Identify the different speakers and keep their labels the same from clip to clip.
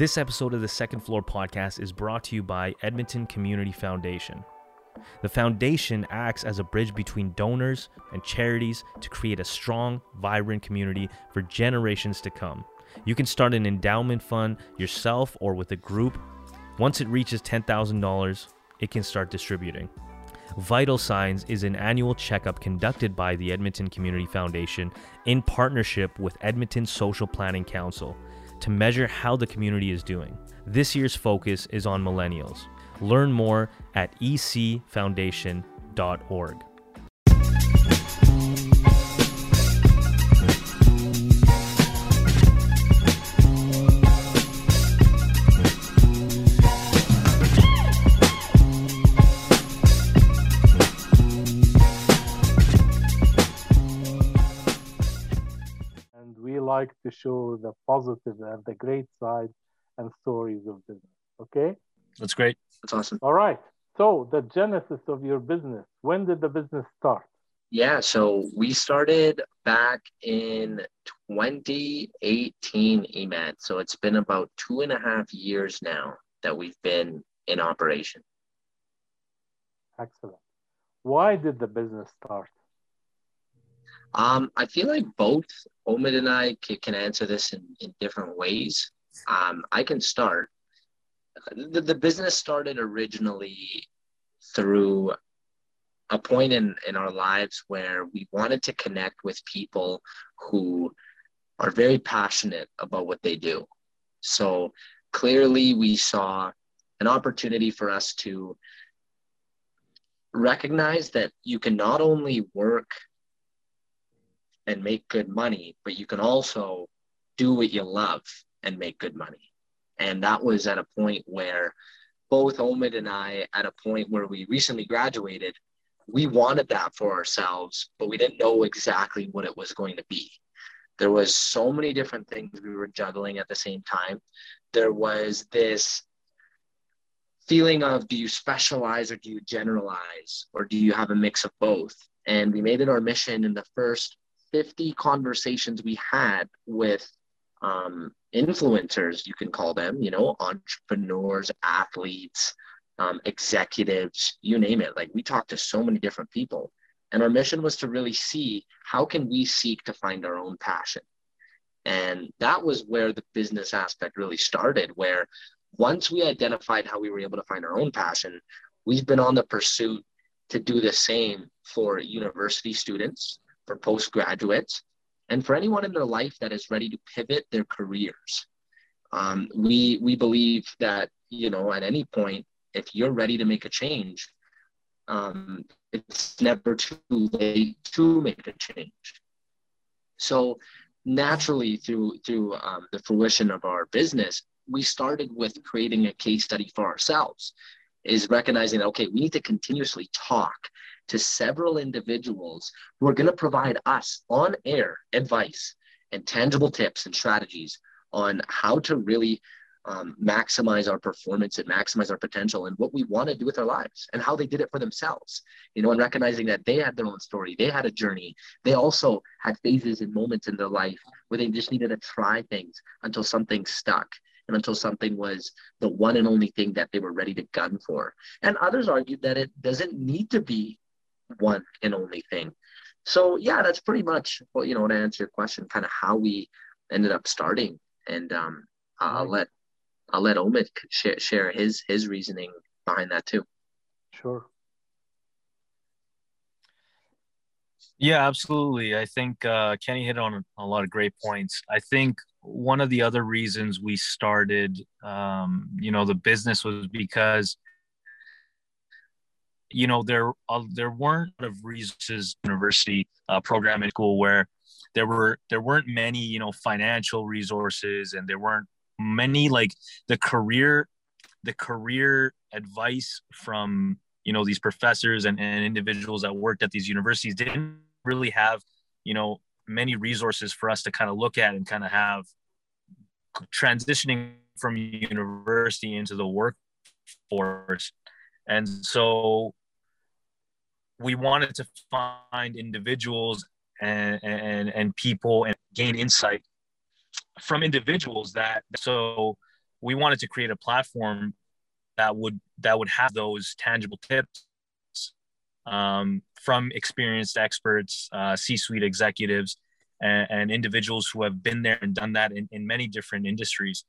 Speaker 1: This episode of the Second Floor podcast is brought to you by Edmonton Community Foundation. The foundation acts as a bridge between donors and charities to create a strong, vibrant community for generations to come. You can start an endowment fund yourself or with a group. Once it reaches $10,000, it can start distributing. Vital Signs is an annual checkup conducted by the Edmonton Community Foundation in partnership with Edmonton Social Planning Council to measure how the community is doing. This year's focus is on millennials. Learn more at ecfoundation.org.
Speaker 2: like to show the positive and the great side and stories of business. Okay.
Speaker 3: That's great.
Speaker 4: That's awesome.
Speaker 2: All right. So the genesis of your business. When did the business start?
Speaker 4: Yeah, so we started back in 2018, Imad. So it's been about two and a half years now that we've been in operation.
Speaker 2: Excellent. Why did the business start?
Speaker 4: Um, I feel like both Omid and I can, can answer this in, in different ways. Um, I can start. The, the business started originally through a point in, in our lives where we wanted to connect with people who are very passionate about what they do. So clearly, we saw an opportunity for us to recognize that you can not only work and make good money, but you can also do what you love and make good money. And that was at a point where both Omid and I, at a point where we recently graduated, we wanted that for ourselves, but we didn't know exactly what it was going to be. There was so many different things we were juggling at the same time. There was this feeling of do you specialize or do you generalize or do you have a mix of both? And we made it our mission in the first 50 conversations we had with um, influencers, you can call them, you know, entrepreneurs, athletes, um, executives, you name it. Like we talked to so many different people. And our mission was to really see how can we seek to find our own passion. And that was where the business aspect really started, where once we identified how we were able to find our own passion, we've been on the pursuit to do the same for university students, for postgraduates, and for anyone in their life that is ready to pivot their careers. Um, we we believe that you know at any point, if you're ready to make a change, um, it's never too late to make a change. So naturally, through through um, the fruition of our business, we started with creating a case study for ourselves. Is recognizing that okay, we need to continuously talk to several individuals who are going to provide us on air advice and tangible tips and strategies on how to really um, maximize our performance and maximize our potential and what we want to do with our lives and how they did it for themselves. You know and recognizing that they had their own story they had a journey they also had phases and moments in their life where they just needed to try things until something stuck and until something was the one and only thing that they were ready to gun for. And others argued that it doesn't need to be one and only thing. So yeah, that's pretty much what you know to answer your question, kind of how we ended up starting. And um, I'll let I'll let Omid share, share his his reasoning behind that too.
Speaker 2: Sure.
Speaker 3: Yeah, absolutely. I think uh, Kenny hit on a lot of great points. I think one of the other reasons we started, um, you know, the business was because you know there uh, there weren't a lot of resources university uh, program in school where there were there weren't many you know financial resources and there weren't many like the career the career advice from you know these professors and, and individuals that worked at these universities didn't really have you know many resources for us to kind of look at and kind of have transitioning from university into the workforce. And so we wanted to find individuals and, and, and people and gain insight from individuals that so we wanted to create a platform that would that would have those tangible tips um, from experienced experts, uh, C-suite executives, and, and, individuals who have been there and done that in, in many different industries,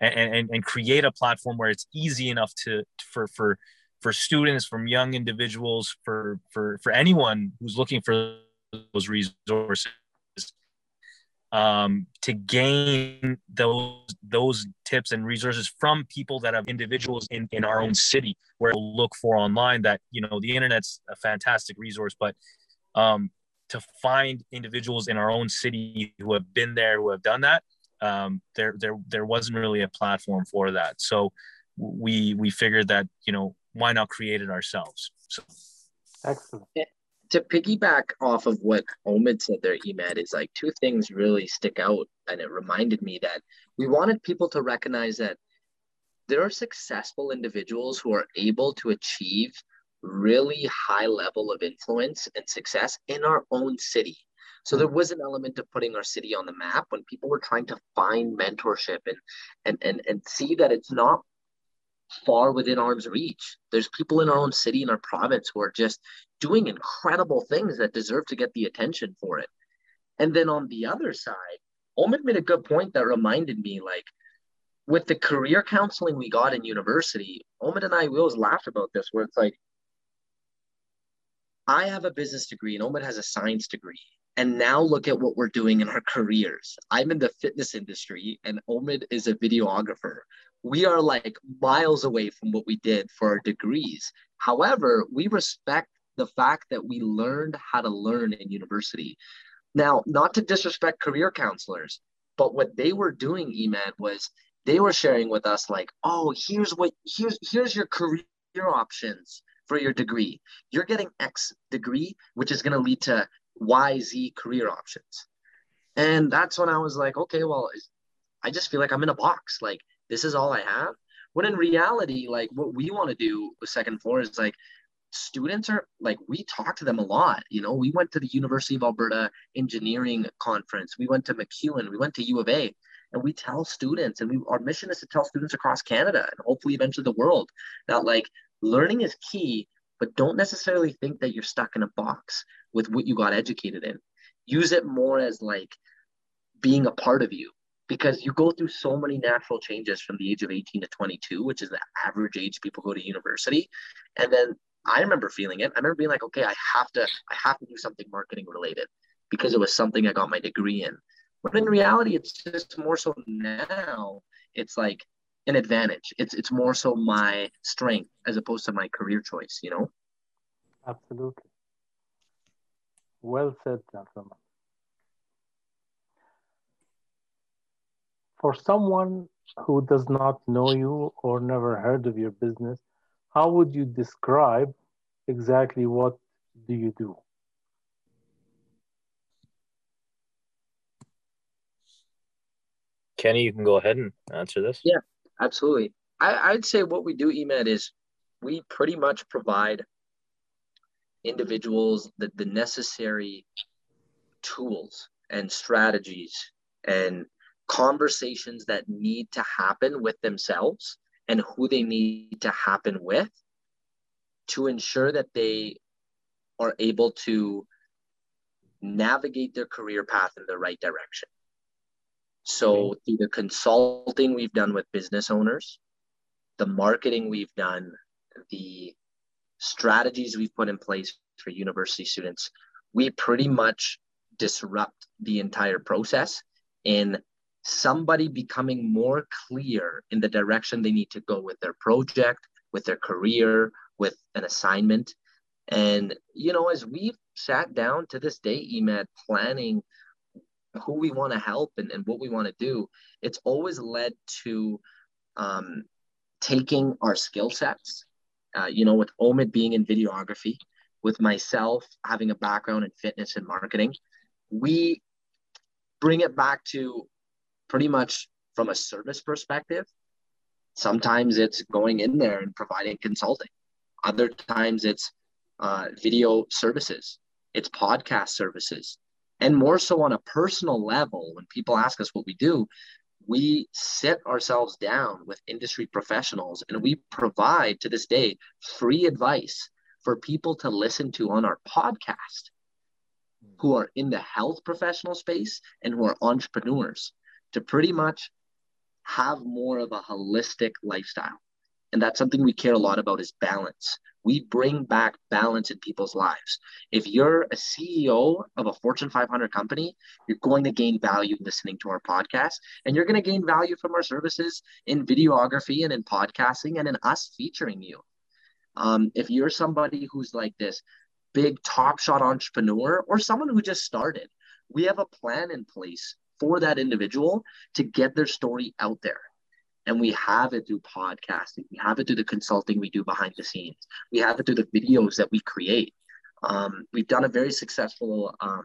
Speaker 3: and, and, and create a platform where it's easy enough to for for for students, from young individuals, for for for anyone who's looking for those resources um, to gain those those tips and resources from people that have individuals in, in our own city where we'll look for online that you know the internet's a fantastic resource but um, to find individuals in our own city who have been there who have done that um, there there there wasn't really a platform for that. So we we figured that you know why not create it ourselves so
Speaker 2: excellent
Speaker 4: to piggyback off of what Omid said there, Imad, is like two things really stick out. And it reminded me that we wanted people to recognize that there are successful individuals who are able to achieve really high level of influence and success in our own city. So there mm. was an element of putting our city on the map when people were trying to find mentorship and and and, and see that it's not far within arm's reach. There's people in our own city and our province who are just doing incredible things that deserve to get the attention for it. And then on the other side, Omid made a good point that reminded me like with the career counseling we got in university, Omid and I we always laughed about this where it's like I have a business degree and Omid has a science degree. And now look at what we're doing in our careers. I'm in the fitness industry and Omid is a videographer we are like miles away from what we did for our degrees. However, we respect the fact that we learned how to learn in university. Now, not to disrespect career counselors, but what they were doing, Imad, was they were sharing with us like, oh, here's what here's here's your career options for your degree. You're getting X degree, which is going to lead to Y, Z career options. And that's when I was like, okay, well, I just feel like I'm in a box. Like this is all I have. When in reality, like what we want to do with second floor is like students are like we talk to them a lot. You know, we went to the University of Alberta engineering conference, we went to MacEwan, we went to U of A, and we tell students, and we our mission is to tell students across Canada and hopefully eventually the world that like learning is key, but don't necessarily think that you're stuck in a box with what you got educated in. Use it more as like being a part of you because you go through so many natural changes from the age of 18 to 22, which is the average age people go to university. And then I remember feeling it. I remember being like, okay, I have to, I have to do something marketing related because it was something I got my degree in. But in reality, it's just more so now. It's like an advantage. It's it's more so my strength as opposed to my career choice. You know.
Speaker 2: Absolutely. Well said, gentlemen. For someone who does not know you or never heard of your business, how would you describe exactly what do you do?
Speaker 3: Kenny, you can go ahead and answer this.
Speaker 4: Yeah, absolutely. I, I'd say what we do, Imad, is we pretty much provide individuals the, the necessary tools and strategies and conversations that need to happen with themselves and who they need to happen with to ensure that they are able to navigate their career path in the right direction. So, through the consulting we've done with business owners, the marketing we've done, the strategies we've put in place for university students, we pretty much disrupt the entire process in somebody becoming more clear in the direction they need to go with their project, with their career, with an assignment. And, you know, as we've sat down to this day, Imad, planning who we want to help and, and what we want to do, it's always led to um, taking our skill sets, uh, you know, with Omid being in videography, with myself having a background in fitness and marketing, we bring it back to pretty much from a service perspective. Sometimes it's going in there and providing consulting. Other times it's uh, video services, it's podcast services. And more so on a personal level, when people ask us what we do, we sit ourselves down with industry professionals and we provide to this day free advice for people to listen to on our podcast who are in the health professional space and who are entrepreneurs to pretty much have more of a holistic lifestyle. And that's something we care a lot about is balance. We bring back balance in people's lives. If you're a CEO of a Fortune 500 company, you're going to gain value listening to our podcast, and you're going to gain value from our services in videography and in podcasting and in us featuring you. Um, if you're somebody who's like this big top shot entrepreneur or someone who just started, we have a plan in place for that individual to get their story out there. And we have it through podcasting. We have it through the consulting we do behind the scenes. We have it through the videos that we create. Um, we've done a very successful um,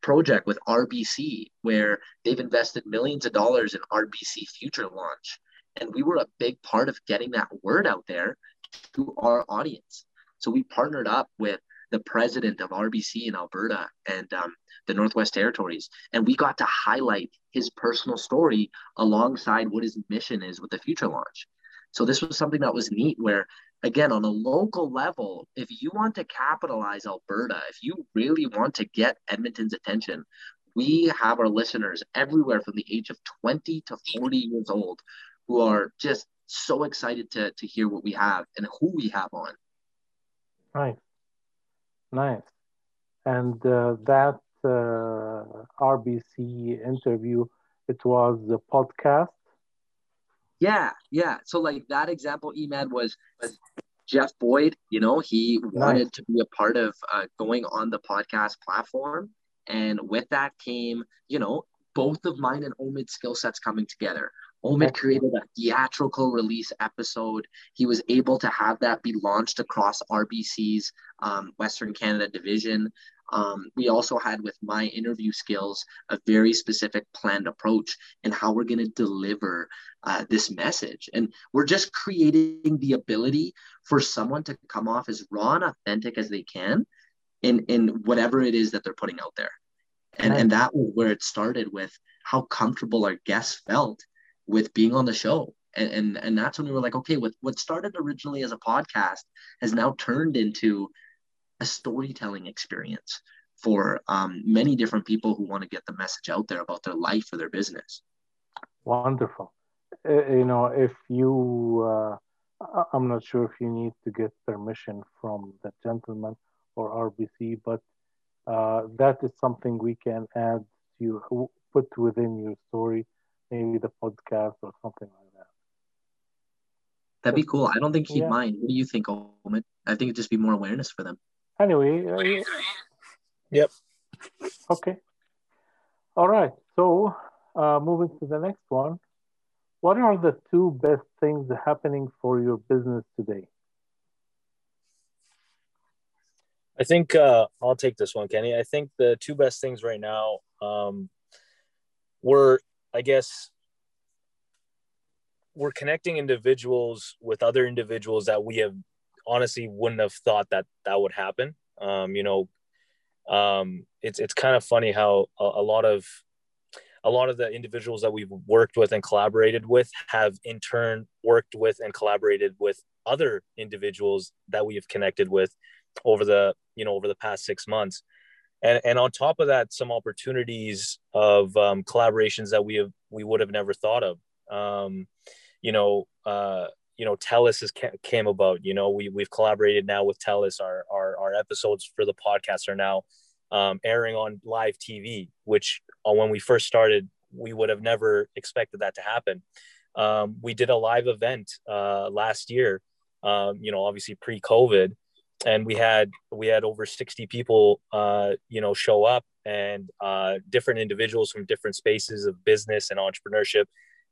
Speaker 4: project with RBC where they've invested millions of dollars in RBC Future Launch. And we were a big part of getting that word out there to our audience. So we partnered up with the president of RBC in Alberta and um, the Northwest Territories. And we got to highlight his personal story alongside what his mission is with the future launch. So this was something that was neat where again on a local level if you want to capitalize Alberta if you really want to get Edmonton's attention we have our listeners everywhere from the age of 20 to 40 years old who are just so excited to to hear what we have and who we have on.
Speaker 2: Right. Nice, And uh, that uh, RBC interview, it was the podcast.
Speaker 4: Yeah, yeah. So like that example, Imad was, was Jeff Boyd. You know, he wanted to be a part of uh, going on the podcast platform, and with that came, you know, both of mine and Omid's skill sets coming together. Omid created a theatrical release episode. He was able to have that be launched across RBC's um, Western Canada division. Um, we also had with my interview skills a very specific planned approach and how we're going to deliver uh, this message. And we're just creating the ability for someone to come off as raw and authentic as they can in, in whatever it is that they're putting out there. And, and that was where it started with how comfortable our guests felt with being on the show. And, and, and that's when we were like, okay, what, what started originally as a podcast has now turned into a storytelling experience for um, many different people who want to get the message out there about their life or their business.
Speaker 2: Wonderful. Uh, you know, if you, uh, I'm not sure if you need to get permission from the gentleman or RBC, but uh, that is something we can add to put within your story, maybe the podcast or something like that.
Speaker 4: That'd be cool. I don't think he'd yeah. mind. What do you think, Omid? I think it'd just be more awareness for them.
Speaker 2: Anyway. Uh,
Speaker 3: yep.
Speaker 2: Okay. All right. So uh, moving to the next one. What are the two best things happening for your business today?
Speaker 3: I think uh, I'll take this one, Kenny. I think the two best things right now um, were, I guess, we're connecting individuals with other individuals that we have honestly wouldn't have thought that that would happen. Um, you know, um, it's it's kind of funny how a, a, lot of a lot of the individuals that we've worked with and collaborated with have in turn worked with and collaborated with other individuals that we have connected with over the you know over the past six months and and on top of that some opportunities of um, collaborations that we have we would have never thought of um, you know uh, you know Telus has came about. You know, we we've collaborated now with Telus. Our our, our episodes for the podcast are now um, airing on live TV, which uh, when we first started, we would have never expected that to happen. Um, we did a live event uh, last year. Um, you know, obviously pre-COVID, and we had we had over 60 people uh, you know show up and uh, different individuals from different spaces of business and entrepreneurship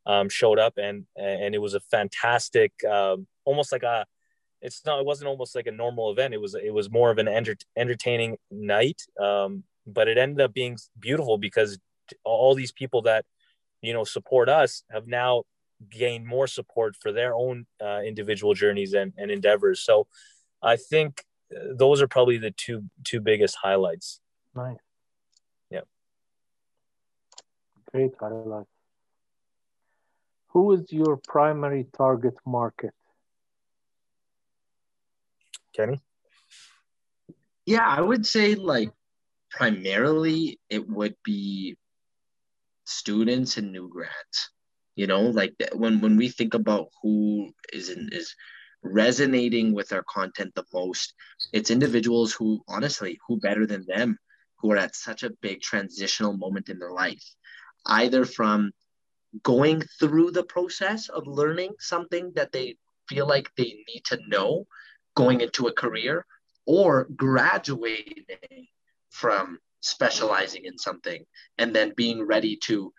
Speaker 3: um, showed up and and it was a fantastic um, almost like a it's not it wasn't almost like a normal event. It was it was more of an enter, entertaining night um, but it ended up being beautiful because all these people that you know support us have now gained more support for their own uh, individual journeys and, and endeavors. So i think uh, those are probably the two two biggest highlights
Speaker 2: nice
Speaker 3: yeah
Speaker 2: great highlights who is your primary target market?
Speaker 1: Kenny?
Speaker 4: Yeah, I would say like primarily it would be students and new grads. You know, like when when we think about who is in, is resonating with our content the most, it's individuals who honestly, who better than them, who are at such a big transitional moment in their life, either from going through the process of learning something that they feel like they need to know going into a career or graduating from specializing in something and then being ready to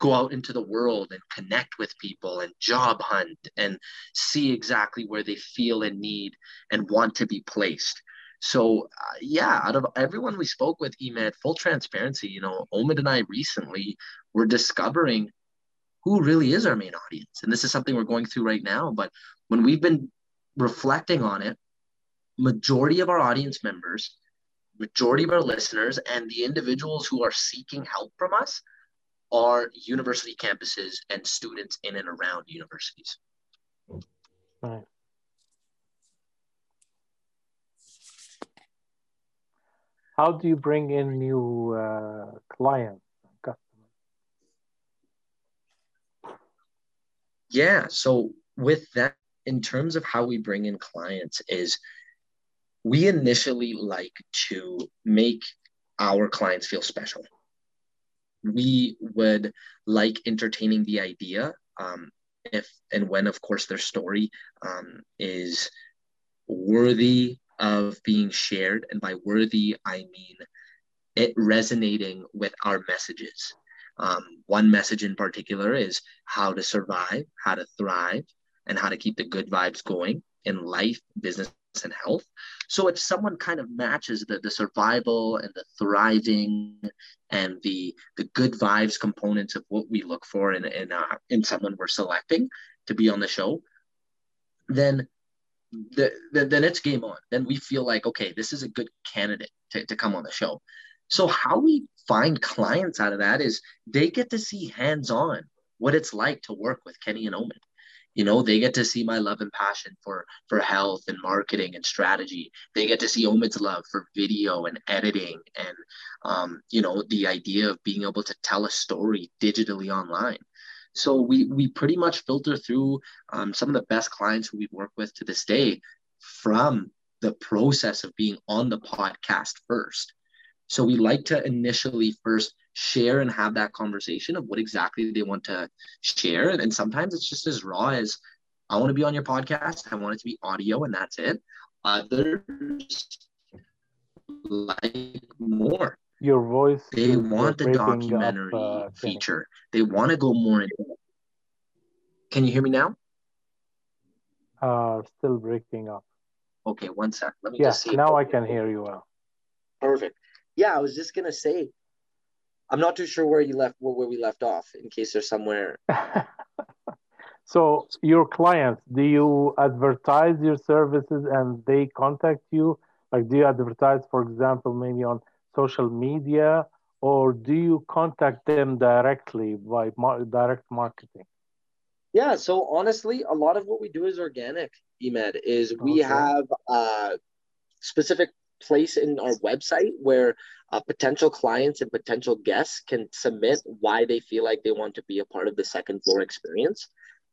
Speaker 4: go out into the world and connect with people and job hunt and see exactly where they feel and need and want to be placed. So uh, yeah, out of everyone we spoke with, Imad, full transparency, you know, Omid and I recently were discovering who really is our main audience. And this is something we're going through right now. But when we've been reflecting on it, majority of our audience members, majority of our listeners, and the individuals who are seeking help from us are university campuses and students in and around universities.
Speaker 2: Right. How do you bring in new uh, clients?
Speaker 4: Yeah. So with that, in terms of how we bring in clients, is we initially like to make our clients feel special. We would like entertaining the idea, um, if and when, of course, their story um, is worthy of being shared. And by worthy, I mean it resonating with our messages. Um, one message in particular is how to survive, how to thrive, and how to keep the good vibes going in life, business, and health. So if someone kind of matches the, the survival and the thriving and the the good vibes components of what we look for in in, uh, in someone we're selecting to be on the show, then the, the, then it's game on. Then we feel like okay, this is a good candidate to, to come on the show. So how we find clients out of that is they get to see hands on what it's like to work with Kenny and Omid. You know, they get to see my love and passion for for health and marketing and strategy. They get to see Omid's love for video and editing and um, you know the idea of being able to tell a story digitally online. So we we pretty much filter through um, some of the best clients who we've worked with to this day from the process of being on the podcast first. So we like to initially first share and have that conversation of what exactly they want to share. And sometimes it's just as raw as I want to be on your podcast, I want it to be audio, and that's it. Others like more.
Speaker 2: Your voice.
Speaker 4: They want the documentary up, uh, feature. They want to go more into it. Can you hear me now?
Speaker 2: Uh, still breaking up.
Speaker 4: Okay, one sec.
Speaker 2: Let me yeah, just see. Now I can hear you well.
Speaker 4: Perfect yeah, I was just gonna say, I'm not too sure where you left where we left off. In case there's somewhere.
Speaker 2: so your clients, do you advertise your services and they contact you? Like, do you advertise, for example, maybe on social media, or do you contact them directly by mar- direct marketing?
Speaker 4: Yeah, so honestly, a lot of what we do is organic. Imad is we okay. have uh, specific place in our website where uh, potential clients and potential guests can submit why they feel like they want to be a part of the second floor experience.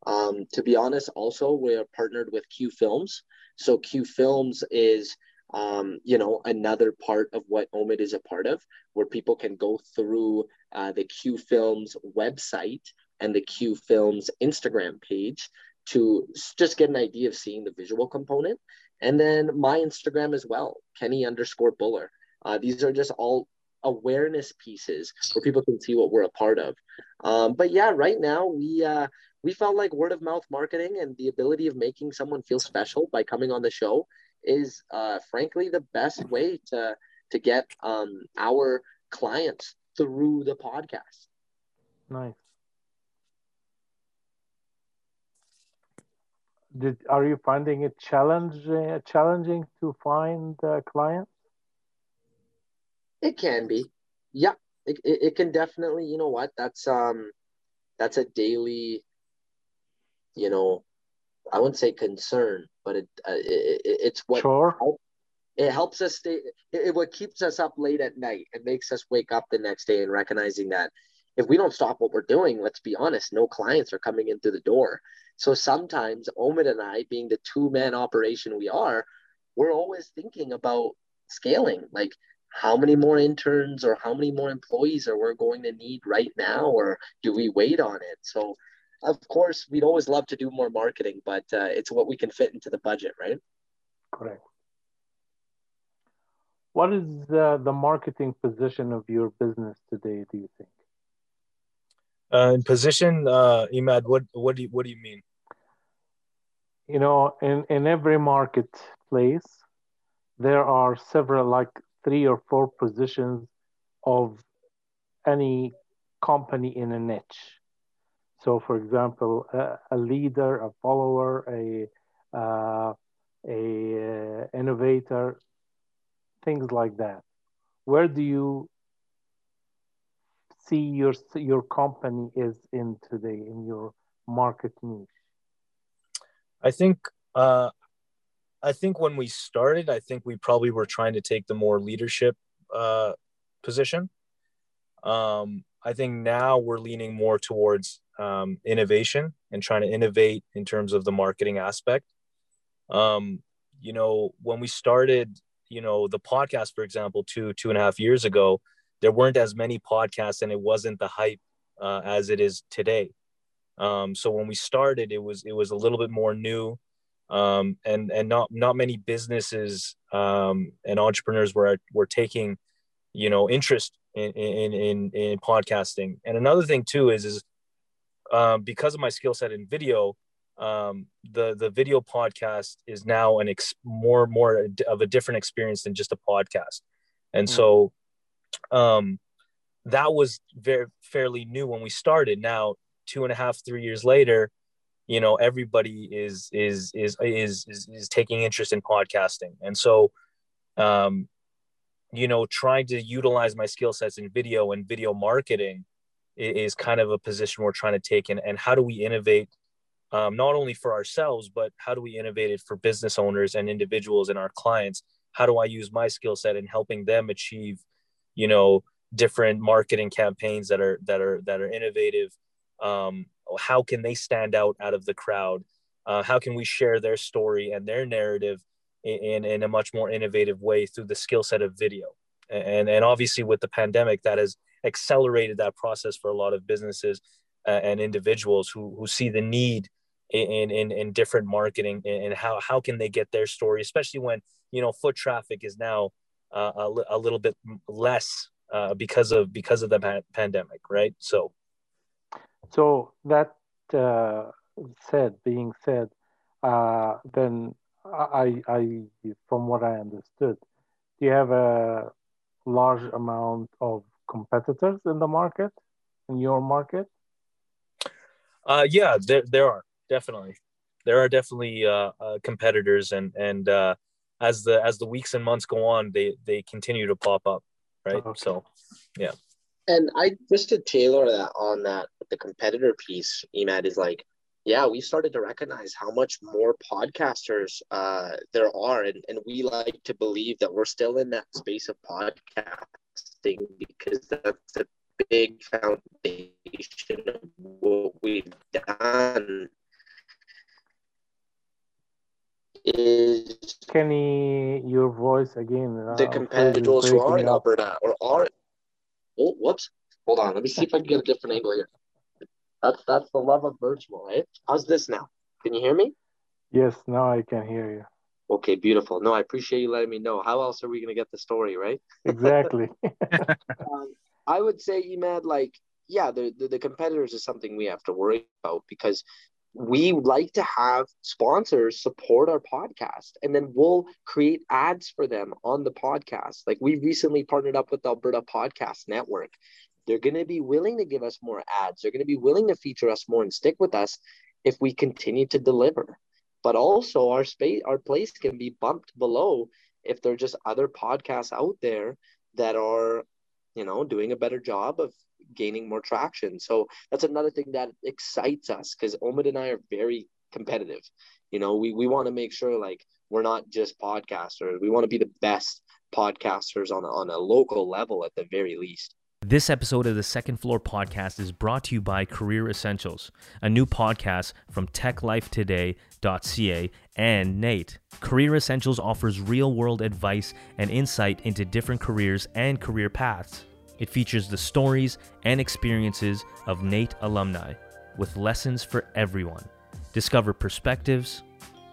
Speaker 4: Um, to be honest, also we're partnered with Q Films. So Q Films is um, you know, another part of what Omid is a part of, where people can go through uh, the Q Films website and the Q Films Instagram page to just get an idea of seeing the visual component. And then my Instagram as well, Kenny underscore Buller. Uh, these are just all awareness pieces where people can see what we're a part of. Um, but yeah, right now we uh, we felt like word of mouth marketing and the ability of making someone feel special by coming on the show is uh, frankly the best way to to get um, our clients through the podcast.
Speaker 2: Nice. Did, are you finding it challenging challenging to find uh, clients?
Speaker 4: It can be, yeah. It, it, it, can definitely, you know what? That's um, that's a daily you know, I wouldn't say concern, but it, uh, it it's what
Speaker 2: sure.
Speaker 4: it helps us stay. It, it what keeps us up late at night It makes us wake up the next day and recognizing that if we don't stop what we're doing, let's be honest, no clients are coming in through the door. So sometimes Omid and I, being the two man operation we are, we're always thinking about scaling. Like how many more interns or how many more employees are we going to need right now, or do we wait on it? So of course, we'd always love to do more marketing, but uh, it's what we can fit into the budget, right?
Speaker 2: Correct. What is uh, the marketing position of your business today? Do you think?
Speaker 3: Uh, in position, uh, Imad, what what do you, what do you mean?
Speaker 2: You know, in in every marketplace, there are several, like three or four positions of any company in a niche. So, for example, a, a leader, a follower, a uh, a uh, innovator, things like that. Where do you see your your company is in today in your market niche?
Speaker 3: I think uh, I think when we started, I think we probably were trying to take the more leadership uh, position. Um, I think now we're leaning more towards um, innovation and trying to innovate in terms of the marketing aspect. Um, you know, when we started, you know, the podcast, for example, two two and a half years ago, there weren't as many podcasts, and it wasn't the hype uh, as it is today. Um, so when we started, it was it was a little bit more new, um, and and not not many businesses um, and entrepreneurs were were taking, you know, interest in in in, in podcasting. And another thing too is is um, because of my skill set in video, um, the the video podcast is now an ex- more more of a different experience than just a podcast, and mm. so um, that was very fairly new when we started. Now two and a half three years later, you know everybody is is is is is, is taking interest in podcasting, and so um, you know trying to utilize my skill sets in video and video marketing is kind of a position we're trying to take. And, and how do we innovate um, not only for ourselves but how do we innovate it for business owners and individuals and our clients? How do i use my skill set in helping them achieve you know different marketing campaigns that are that are that are innovative. Um, how can they stand out out of the crowd? Uh, how can we share their story and their narrative in, in a much more innovative way through the skill set of video? And and obviously with the pandemic that has accelerated that process for a lot of businesses uh, and individuals who who see the need in in, in different marketing and how how can they get their story especially when you know foot traffic is now uh, a, a little bit less uh, because of because of the pa- pandemic right? So.
Speaker 2: So that uh, said being said uh, then I, I from what i understood do you have a large amount of competitors in the market, in your market?
Speaker 3: Uh, yeah, there, there are definitely, there are definitely uh, uh, competitors, and and uh, as the as the weeks and months go on, they they continue to pop up, right? Okay. So, yeah.
Speaker 4: And I just to tailor that on that the competitor piece, Imad is like, yeah, we started to recognize how much more podcasters uh, there are, and, and we like to believe that we're still in that space of podcasting because that's a big foundation of what we've done is
Speaker 2: Kenny, your voice again.
Speaker 4: The uh, competitors who are in Alberta or are oh whoops. Hold on, let me see if I can get a different angle here. That's that's the love of virtual, right? How's this now? Can you hear me?
Speaker 2: Yes, now I can hear you.
Speaker 4: Okay, beautiful. No, I appreciate you letting me know. How else are we going to get the story, right?
Speaker 2: Exactly.
Speaker 4: um, I would say, Imad, like, yeah, the, the, the competitors is something we have to worry about because we like to have sponsors support our podcast and then we'll create ads for them on the podcast. Like we recently partnered up with Alberta Podcast Network. They're going to be willing to give us more ads. They're going to be willing to feature us more and stick with us if we continue to deliver but also our space our place can be bumped below if there are just other podcasts out there that are you know doing a better job of gaining more traction. So that's another thing that excites us because Omid and I are very competitive. You know, we, we want to make sure like we're not just podcasters. We want to be the best podcasters on on a local level at the very least.
Speaker 1: This episode of the Second Floor podcast is brought to you by Career Essentials, a new podcast from techlifetoday.ca and NAIT. Career Essentials offers real world advice and insight into different careers and career paths. It features the stories and experiences of NAIT alumni with lessons for everyone. Discover perspectives,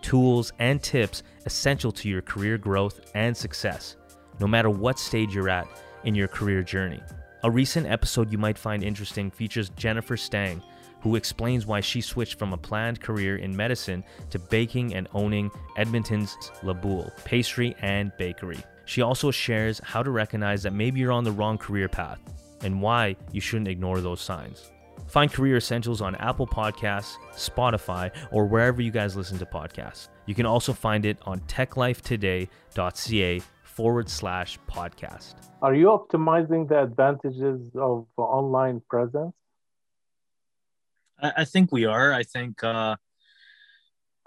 Speaker 1: tools, and tips essential to your career growth and success, no matter what stage you're at in your career journey. A recent episode you might find interesting features Jennifer Stang, who explains why she switched from a planned career in medicine to baking and owning Edmonton's La Boule pastry and bakery. She also shares how to recognize that maybe you're on the wrong career path and why you shouldn't ignore those signs. Find Career Essentials on Apple Podcasts, Spotify, or wherever you guys listen to podcasts. You can also find it on techlifetoday.ca forward slash podcast.
Speaker 2: Are you optimizing the advantages of online presence?
Speaker 3: I, I think we are. I think uh,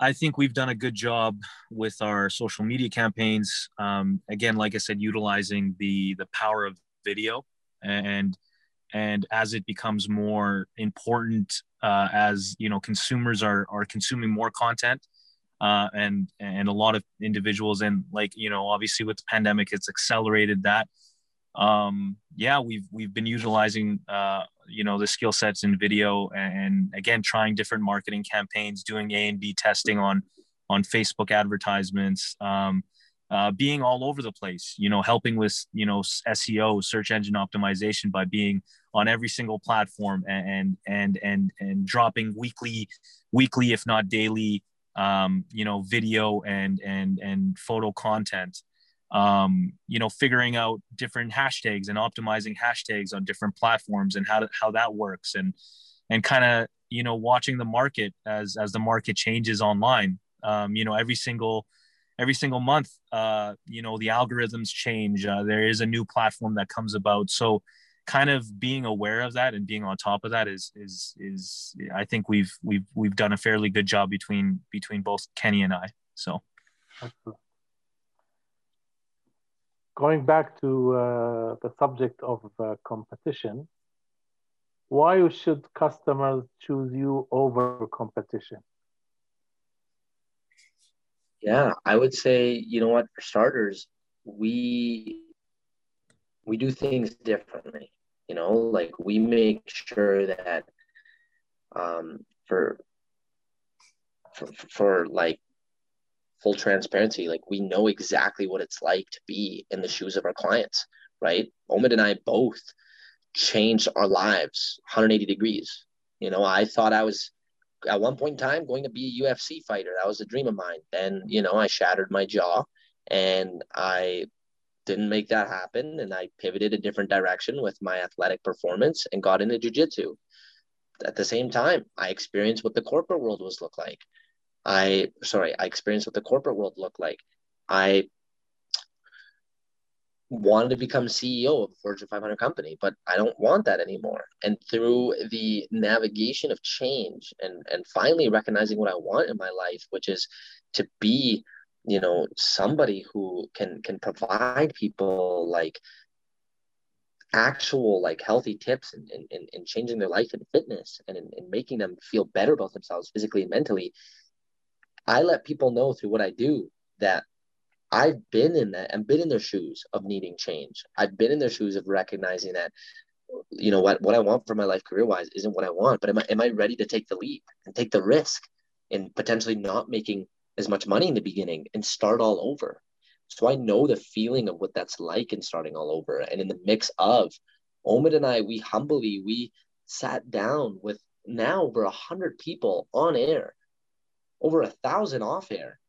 Speaker 3: I think we've done a good job with our social media campaigns. Um, again, like I said, utilizing the the power of video and and as it becomes more important uh, as you know consumers are are consuming more content uh, and and a lot of individuals and like you know obviously with the pandemic it's accelerated that um yeah we've we've been utilizing uh you know the skill sets in video and, and again trying different marketing campaigns doing a and b testing on on facebook advertisements um uh, being all over the place you know helping with you know seo search engine optimization by being on every single platform and and and and dropping weekly weekly if not daily um, you know, video and and and photo content. Um, you know, figuring out different hashtags and optimizing hashtags on different platforms and how to, how that works and and kind of you know watching the market as as the market changes online. Um, you know, every single every single month, uh, you know, the algorithms change. Uh, there is a new platform that comes about. So kind of being aware of that and being on top of that is is is I think we've we've we've done a fairly good job between between both Kenny and I. So
Speaker 2: going back to uh, the subject of uh, competition, why should customers choose you over competition?
Speaker 4: Yeah, I would say, you know what, for starters, we we do things differently. You know, like we make sure that um, for, for for like full transparency, like we know exactly what it's like to be in the shoes of our clients, right? Omid and I both changed our lives 180 degrees. You know, I thought I was at one point in time going to be a UFC fighter. That was a dream of mine. Then, you know, I shattered my jaw and I didn't make that happen and i pivoted a different direction with my athletic performance and got into jiu-jitsu at the same time i experienced what the corporate world was look like i sorry i experienced what the corporate world looked like. I wanted to become ceo of a fortune 500 company but i don't want that anymore. And through the navigation of change and and finally recognizing what i want in my life which is to be you know somebody who can can provide people like actual like healthy tips and in, in, in, changing their life and fitness and in, in making them feel better about themselves physically and mentally i let people know through what i do that i've been in that and been in their shoes of needing change i've been in their shoes of recognizing that you know what what i want for my life career wise isn't what i want but am I, am I ready to take the leap and take the risk in potentially not making as much money in the beginning and start all over. So I know the feeling of what that's like in starting all over. And in the mix of Omid and I, we humbly, we sat down with now over a hundred people on air, over a thousand off air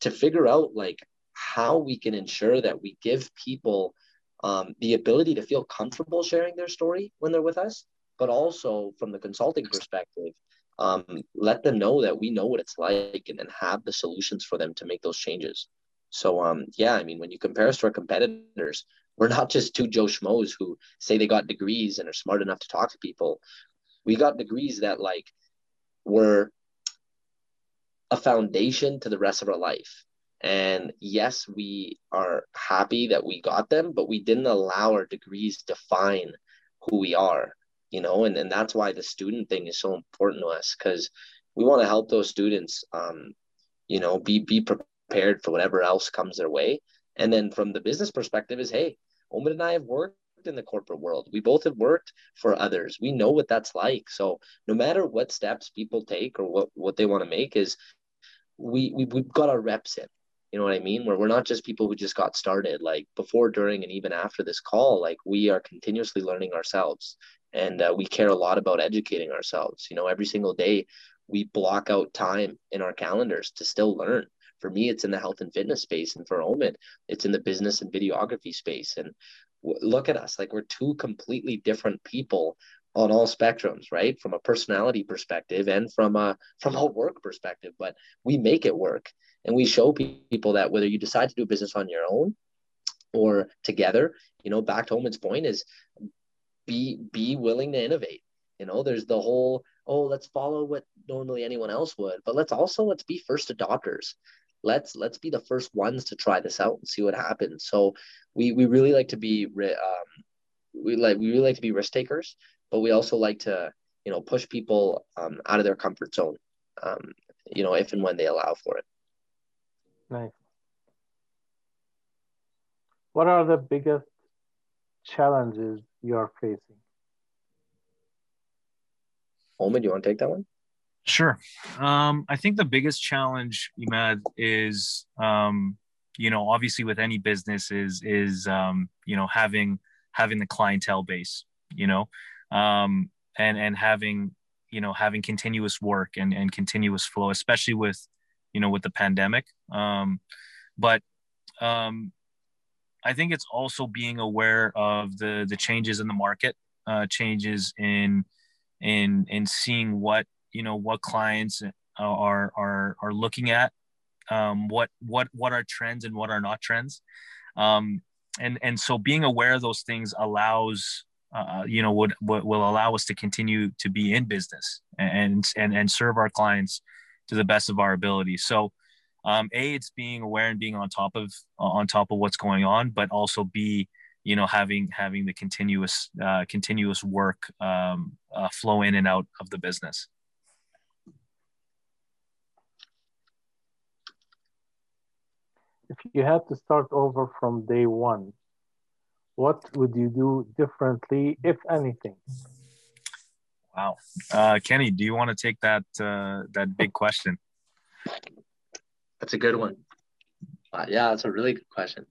Speaker 4: to figure out like how we can ensure that we give people um, the ability to feel comfortable sharing their story when they're with us, but also from the consulting perspective, um, let them know that we know what it's like and, then have the solutions for them to make those changes. So um, yeah, I mean, when you compare us to our competitors, we're not just two Joe Schmoes who say they got degrees and are smart enough to talk to people. We got degrees that like were a foundation to the rest of our life. And yes, we are happy that we got them, but we didn't allow our degrees define who we are, you know, and, and that's why the student thing is so important to us because we want to help those students um, you know, be be prepared for whatever else comes their way. And then from the business perspective is, hey, Omid and I have worked in the corporate world. We both have worked for others. We know what that's like. So no matter what steps people take or what, what they want to make is we, we we've got our reps in. You know what I mean? Where we're not just people who just got started, like before, during, and even after this call, like we are continuously learning ourselves. And uh, we care a lot about educating ourselves. You know, every single day we block out time in our calendars to still learn. For me, it's in the health and fitness space, and for Omid, it's in the business and videography space. And look at us, like we're two completely different people on all spectrums, right? From a personality perspective and from a from a work perspective, but we make it work, and we show people that whether you decide to do business on your own or together, you know, back to Omid's point is be be willing to innovate. You know, there's the whole oh let's follow what normally anyone else would but let's also let's be first adopters let's let's be the first ones to try this out and see what happens. So we we really like to be um, we like we really like to be risk takers but we also like to you know push people um, out of their comfort zone um, you know if and when they allow for it.
Speaker 2: Nice. What are the biggest challenges you are facing?
Speaker 4: Omid, you want to take that one?
Speaker 3: Sure. Um, I think the biggest challenge, Imad, is um, you know, obviously with any business is is um, you know, having having the clientele base, you know, um, and and having you know having continuous work and and continuous flow, especially with you know with the pandemic. Um, but um, I think it's also being aware of the the changes in the market, uh, changes in in in seeing what you know what clients are are are looking at um, what what what are trends and what are not trends. Um, and and so being aware of those things allows uh, you know would, would will allow us to continue to be in business and and and serve our clients to the best of our ability. So um, a it's being aware and being on top of on top of what's going on but also b you know having having the continuous uh, continuous work um, uh, flow in and out of the business
Speaker 2: if you had to start over from day one what would you do differently if anything?
Speaker 3: Wow. Uh, kenny do you want to take that uh, that big question?
Speaker 4: That's a good one. Uh, yeah that's a really good question.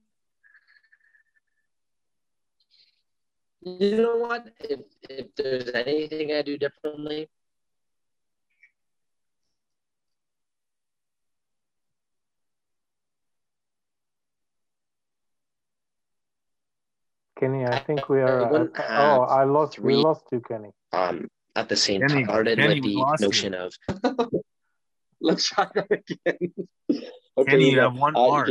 Speaker 4: You know what? If if there's anything I do differently,
Speaker 2: Kenny, I think we are. Uh, oh, I lost. Three, we lost you, Kenny.
Speaker 4: Um, at the same Kenny, time, started Kenny, with the notion you. of. Let's try that again.
Speaker 3: okay, Kenny, you have one uh, bar.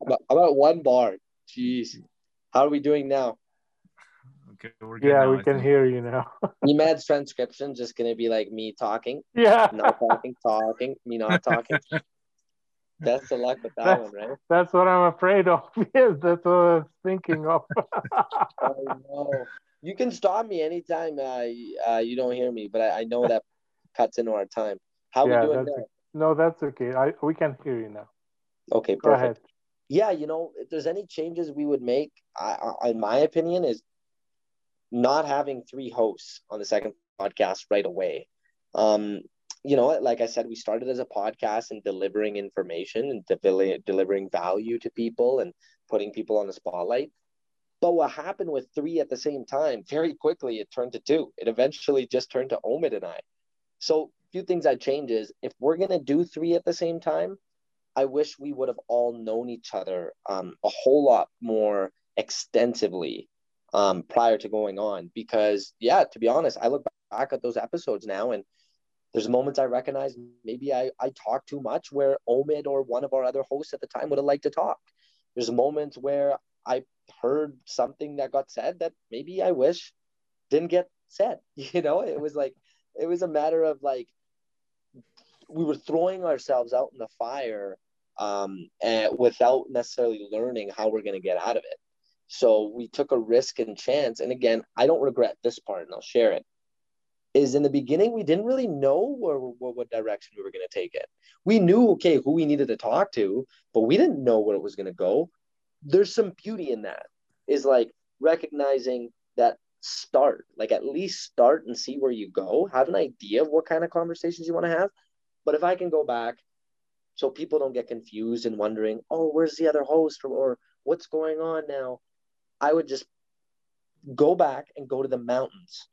Speaker 4: about, about one bar. Jeez, how are we doing now?
Speaker 2: Okay, we're good yeah, now, we I can think. hear you now.
Speaker 4: Imad's transcription is just gonna be like me talking.
Speaker 2: Yeah.
Speaker 4: Not talking, talking, me not talking. Best of luck with that
Speaker 2: that's,
Speaker 4: one, right?
Speaker 2: That's what I'm afraid of. Yes, that's what I was thinking of.
Speaker 4: I know. You can stop me anytime uh, uh, you don't hear me, but I, I know that cuts into our time. How yeah, we doing now?
Speaker 2: No, that's okay. I we can hear you now.
Speaker 4: Okay, perfect. Go ahead. Yeah, you know, if there's any changes we would make, I, I, in my opinion, is not having three hosts on the second podcast right away. Um, you know, like I said, we started as a podcast and delivering information and de- delivering value to people and putting people on the spotlight. But what happened with three at the same time, very quickly it turned to two. It eventually just turned to Omid and I. So a few things I change is if we're gonna do three at the same time, I wish we would have all known each other um, a whole lot more extensively um, prior to going on because yeah to be honest i look back at those episodes now and there's moments i recognize maybe i i talk too much where omid or one of our other hosts at the time would have liked to talk there's moments where I heard something that got said that maybe I wish didn't get said. You know, it was like it was a matter of like we were throwing ourselves out in the fire um, and without necessarily learning how we're going to get out of it. So we took a risk and chance. And again, I don't regret this part, and I'll share it. Is in the beginning we didn't really know where, where what direction we were going to take it. We knew okay who we needed to talk to, but we didn't know where it was going to go. There's some beauty in that. Is like recognizing that start, like at least start and see where you go. Have an idea of what kind of conversations you want to have. But if I can go back, so people don't get confused and wondering, oh, where's the other host or, or what's going on now? I would just go back and go to the mountains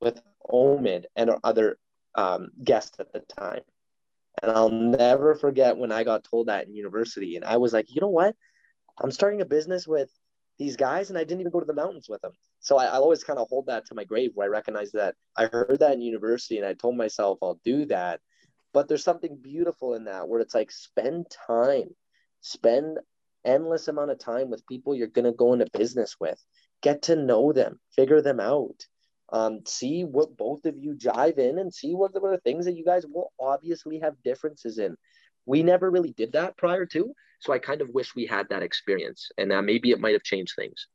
Speaker 4: with Omid and our other um, guests at the time. And I'll never forget when I got told that in university. And I was like, you know what? I'm starting a business with these guys, and I didn't even go to the mountains with them. So I, I always kind of hold that to my grave where I recognize that I heard that in university and I told myself I'll do that. But there's something beautiful in that where it's like spend time, spend endless amount of time with people you're going to go into business with. Get to know them, figure them out. Um, see what both of you jive in and see what the things that you guys will obviously have differences in. We never really did that prior to. So I kind of wish we had that experience and uh, maybe it might have changed things.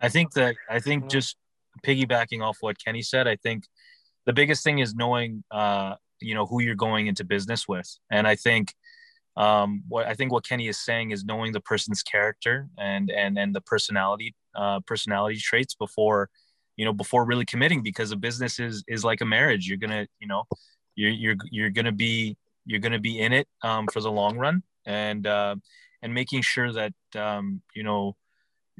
Speaker 3: I think that, I think just piggybacking off what Kenny said, I think the biggest thing is knowing, uh, you know, who you're going into business with. And I think, um, what I think what Kenny is saying is knowing the person's character and and and the personality uh, personality traits before you know before really committing because a business is is like a marriage. You're gonna you know you're you're you're gonna be you're gonna be in it um, for the long run. And uh, and making sure that um, you know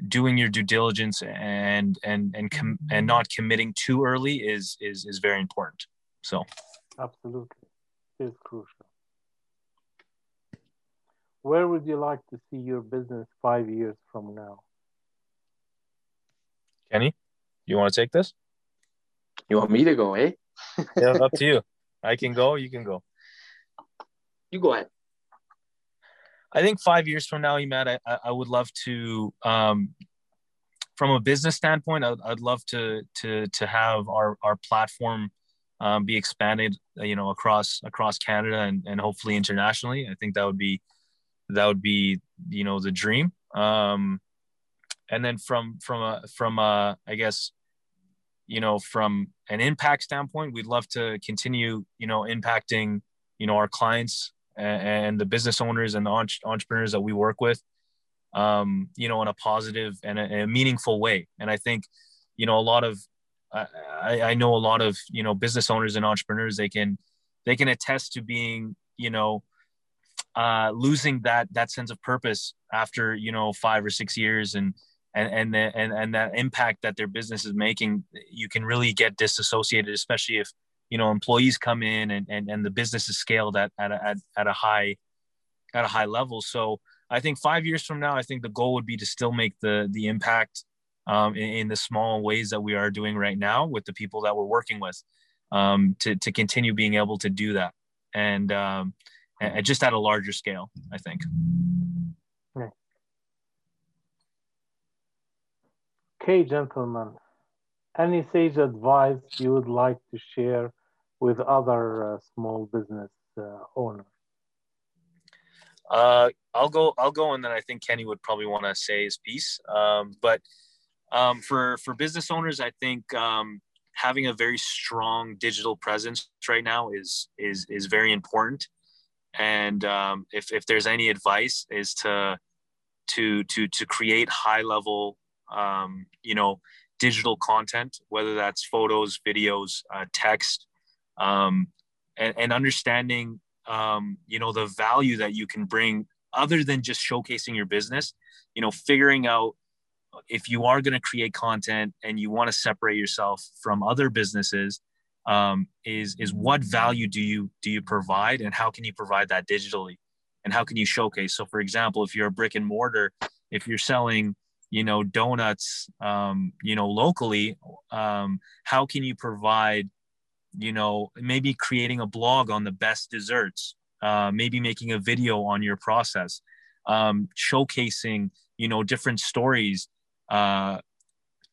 Speaker 3: doing your due diligence and and and com- and not committing too early is is is very important. So.
Speaker 2: Absolutely. It is crucial. Where would you like to see your business five years from now?
Speaker 3: Kenny you want to take this?
Speaker 4: You want me to go eh?
Speaker 3: Yeah up to you. I can go you can go.
Speaker 4: You go ahead.
Speaker 3: I think five years from now, Imad, I, I would love to, um, from a business standpoint, I'd, I'd love to to to have our our platform um, be expanded, you know, across across Canada and, and hopefully internationally. I think that would be that would be you know the dream. Um, and then from from a from a I guess you know from an impact standpoint, we'd love to continue you know impacting you know our clients and, the business owners and the entrepreneurs that we work with, um, you know, in a positive and a, a, meaningful way. And I think, you know, a lot of, I, I know a lot of, you know, business owners and entrepreneurs, they can, they can attest to being, you know, uh, losing that, that sense of purpose after, you know, five or six years and, and, and, the, and, and that impact that their business is making, you can really get disassociated, especially if, you know employees come in and and, and the business is scaled at at a, at, at a high at a high level. So i think five years from now i think the goal would be to still make the the impact um, in, in, the small ways that we are doing right now with the people that we're working with um, to, to continue being able to do that. And, um, and just at a larger scale i think
Speaker 2: okay gentlemen any sage advice you would like to share with other uh, small business uh, owners?
Speaker 3: Uh, I'll go. I'll go, and then I think Kenny would probably want to say his piece. Um, but um, for for business owners, I think um, having a very strong digital presence right now is is is very important. And um, if if there's any advice, is to to to to create high level, um, you know, digital content, whether that's photos, videos, uh, text, um, and, and, understanding, um, you know, the value that you can bring other than just showcasing your business, you know, figuring out if you are going to create content and you want to separate yourself from other businesses, um, is is what value do you do you provide and how can you provide that digitally? And how can you showcase? So for example if you're a brick and mortar if you're selling you know donuts um, you know locally um, how can you provide you know maybe creating a blog on the best desserts uh, maybe making a video on your process um, showcasing you know different stories uh,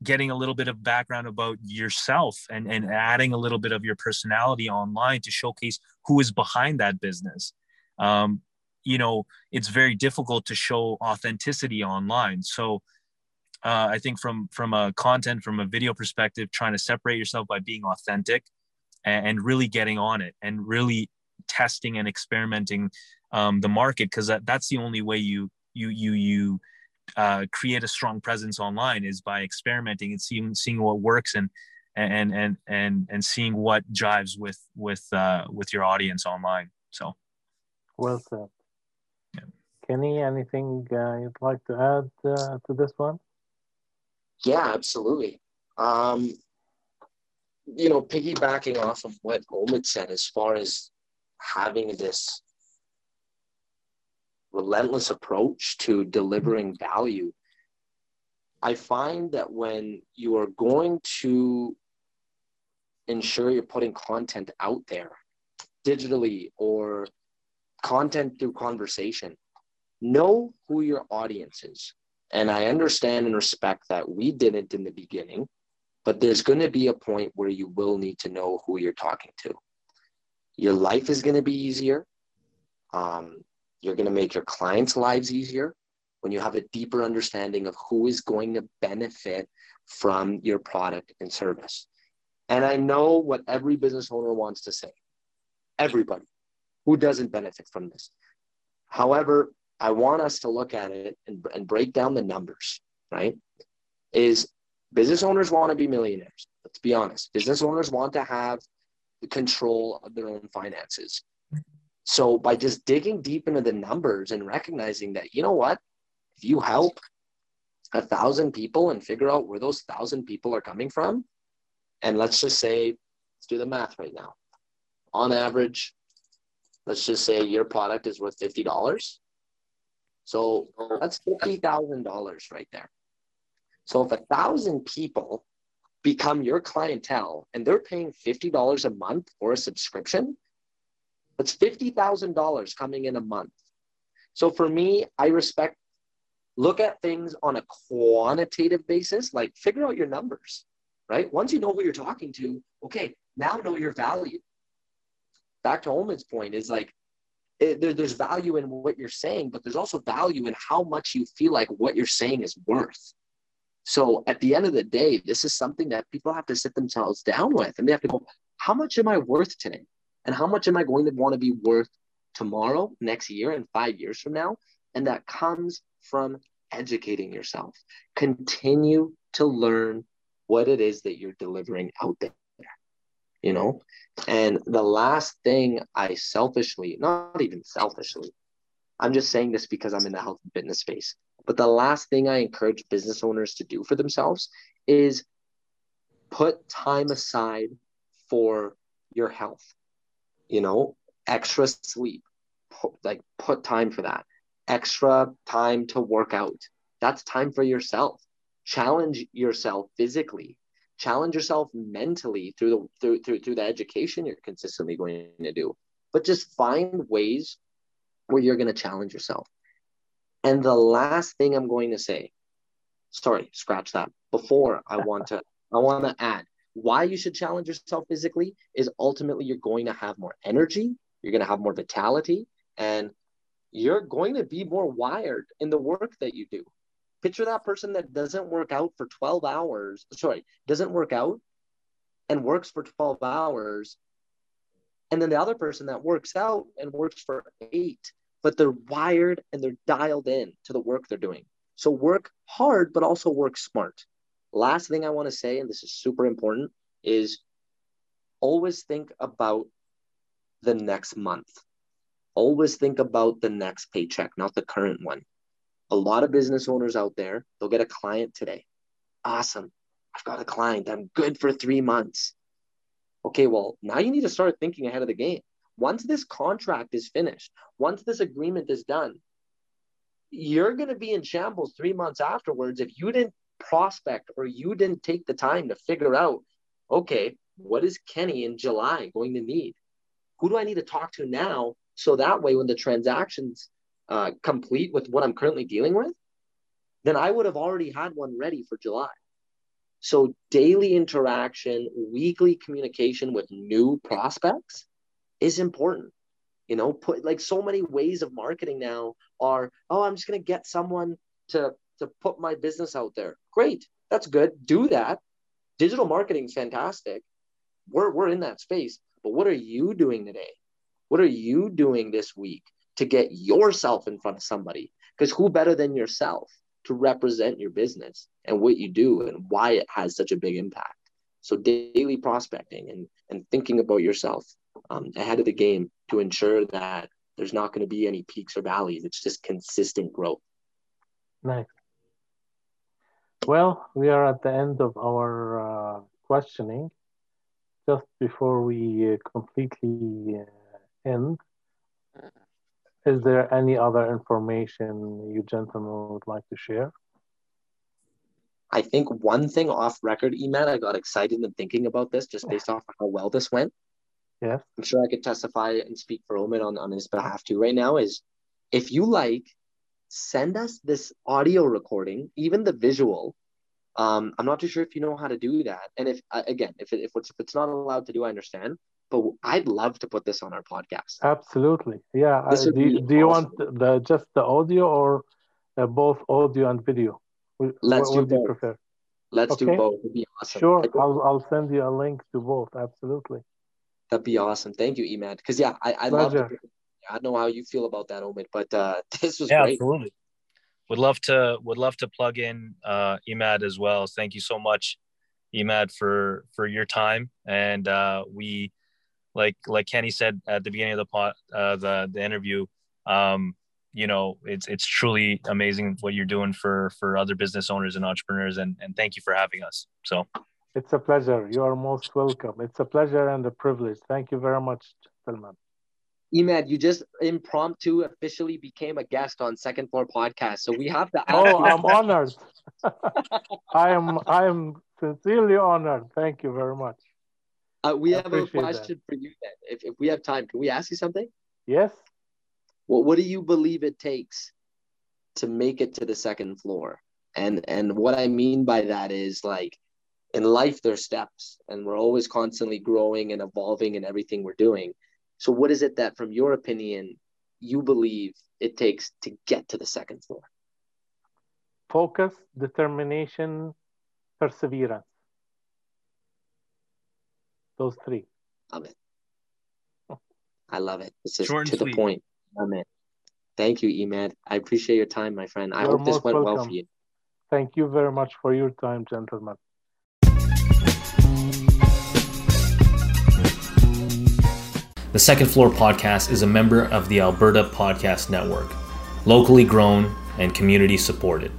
Speaker 3: getting a little bit of background about yourself and, and adding a little bit of your personality online to showcase who is behind that business. Um, you know, it's very difficult to show authenticity online. So uh, I think from from a content, from a video perspective, trying to separate yourself by being authentic and, and really getting on it and really testing and experimenting um, the market because that, that's the only way you you you you uh, create a strong presence online is by experimenting and seeing seeing what works and and and and and seeing what jives with with uh, with your audience online. So,
Speaker 2: well said. Yeah. Kenny, anything uh, you'd like to add uh, to this one?
Speaker 4: Yeah, absolutely. Um, you know, piggybacking off of what Omid said, as far as having this relentless approach to delivering value, I find that when you are going to ensure you're putting content out there digitally or content through conversation, know who your audience is. And I understand and respect that we didn't in the beginning, but there's going to be a point where you will need to know who you're talking to. Your life is going to be easier. Um, you're going to make your clients' lives easier when you have a deeper understanding of who is going to benefit from your product and service. And I know what every business owner wants to say everybody who doesn't benefit from this. However, I want us to look at it and, and break down the numbers, right? Is business owners want to be millionaires. Let's be honest. Business owners want to have the control of their own finances. So by just digging deep into the numbers and recognizing that, you know what, if you help a thousand people and figure out where those thousand people are coming from, and let's just say, let's do the math right now. On average, let's just say your product is worth fifty dollars. So that's fifty thousand dollars right there. So if a thousand people become your clientele and they're paying fifty dollars a month for a subscription, that's $50,000 coming in a month. So for me, I respect, look at things on a quantitative basis, like figure out your numbers, right? Once you know who you're talking to, okay, now know your value. Back to Omid's point is like, it, there, there's value in what you're saying, but there's also value in how much you feel like what you're saying is worth. So at the end of the day, this is something that people have to sit themselves down with and they have to go, how much am I worth today? And how much am I going to want to be worth tomorrow, next year, and five years from now? And that comes from educating yourself. Continue to learn what it is that you're delivering out there. You know, and the last thing I selfishly, not even selfishly, I'm just saying this because I'm in the health and fitness space. But the last thing I encourage business owners to do for themselves is put time aside for your health you know, extra sleep, like put time for that, extra time to work out. That's time for yourself. Challenge yourself physically, challenge yourself mentally through the through through, through the education you're consistently going to do. But just find ways where you're going to challenge yourself. And the last thing I'm going to say, sorry, scratch that. Before I want to I want to add why you should challenge yourself physically is ultimately you're going to have more energy, you're going to have more vitality, and you're going to be more wired in the work that you do. Picture that person that doesn't work out for 12 hours, sorry, doesn't work out and works for 12 hours. And then the other person that works out and works for eight, but they're wired and they're dialed in to the work they're doing. So work hard, but also work smart. Last thing I want to say, and this is super important, is always think about the next month. Always think about the next paycheck, not the current one. A lot of business owners out there, they'll get a client today. Awesome. I've got a client. I'm good for three months. Okay, well, now you need to start thinking ahead of the game. Once this contract is finished, once this agreement is done, you're going to be in shambles three months afterwards if you didn't prospect or you didn't take the time to figure out, okay, what is Kenny in July going to need? Who do I need to talk to now? So that way, when the transactions uh, complete with what I'm currently dealing with, then I would have already had one ready for July. So daily interaction, weekly communication with new prospects is important. You know, put like so many ways of marketing now are, oh, I'm just gonna get someone to to put my business out there. Great, that's good. Do that. Digital marketing is fantastic. We're we're in that space. But what are you doing today? What are you doing this week to get yourself in front of somebody? Because who better than yourself to represent your business and what you do and why it has such a big impact? So daily prospecting and, and thinking about yourself um, ahead of the game to ensure that there's not going to be any peaks or valleys. It's just consistent growth.
Speaker 2: Nice. Well, we are at the end of our uh, questioning. Just before we uh, completely uh, end, is there any other information you gentlemen would like to share?
Speaker 4: I think one thing off record, Imad, I got excited in thinking about this just based off how well this went.
Speaker 2: Yeah.
Speaker 4: I'm sure I could testify and speak for Omid on, on his behalf too right now is if you like, send us this audio recording, even the visual. Um, I'm not too sure if you know how to do that. And if, uh, again, if, it, if, it's, if it's not allowed to do, I understand. But I'd love to put this on our podcast.
Speaker 2: Absolutely. Yeah. Uh,
Speaker 4: This
Speaker 2: do, you- you want the just the audio or uh, both audio and video? Wh-
Speaker 4: Let's
Speaker 2: what
Speaker 4: do
Speaker 2: would you
Speaker 4: both.
Speaker 2: prefer?
Speaker 4: Let's do both. It'd be awesome.
Speaker 2: Sure. I'll, I'll send you a link to both. Absolutely.
Speaker 4: That'd be awesome. Thank you, Imad. Because yeah, I, I love. To,
Speaker 2: Pleasure.
Speaker 4: I don't know how you feel about that, Omid, but uh, this was
Speaker 3: yeah,
Speaker 4: great.
Speaker 3: absolutely. Would love to would love to plug in uh, Imad as well. Thank you so much, Imad, for for your time. And uh, we, like like Kenny said at the beginning of the pot, uh, the the interview, um, you know, it's it's truly amazing what you're doing for for other business owners and entrepreneurs. And and thank you for having us. So
Speaker 2: It's a pleasure. You are most welcome. It's a pleasure and a privilege. Thank you very much, gentlemen.
Speaker 4: Imad, you just impromptu officially became a guest on Second Floor Podcast, so we have to. ask
Speaker 2: Oh,
Speaker 4: you-
Speaker 2: I'm honored. I am I am sincerely honored. Thank you very much.
Speaker 4: Uh, we
Speaker 2: I
Speaker 4: have a
Speaker 2: appreciate that.
Speaker 4: question for you then. If, if we have time, can we ask you something?
Speaker 2: Yes.
Speaker 4: Well, what do you believe it takes to make it to the second floor? And and what I mean by that is like in life there's steps and we're always constantly growing and evolving in everything we're doing. So what is it that from your opinion you believe it takes to get to the second floor?
Speaker 2: Focus, determination, perseverance. Those three.
Speaker 4: Love it. I love it. This is
Speaker 3: Short
Speaker 4: to the
Speaker 3: sweet.
Speaker 4: point. Amen. Thank you, Imad. I appreciate your time, my friend. I
Speaker 2: You're
Speaker 4: hope this
Speaker 2: most
Speaker 4: went well for you.
Speaker 2: Thank you very much for your time, gentlemen.
Speaker 1: The Second Floor Podcast is a member of the Alberta Podcast Network, locally grown and community supported.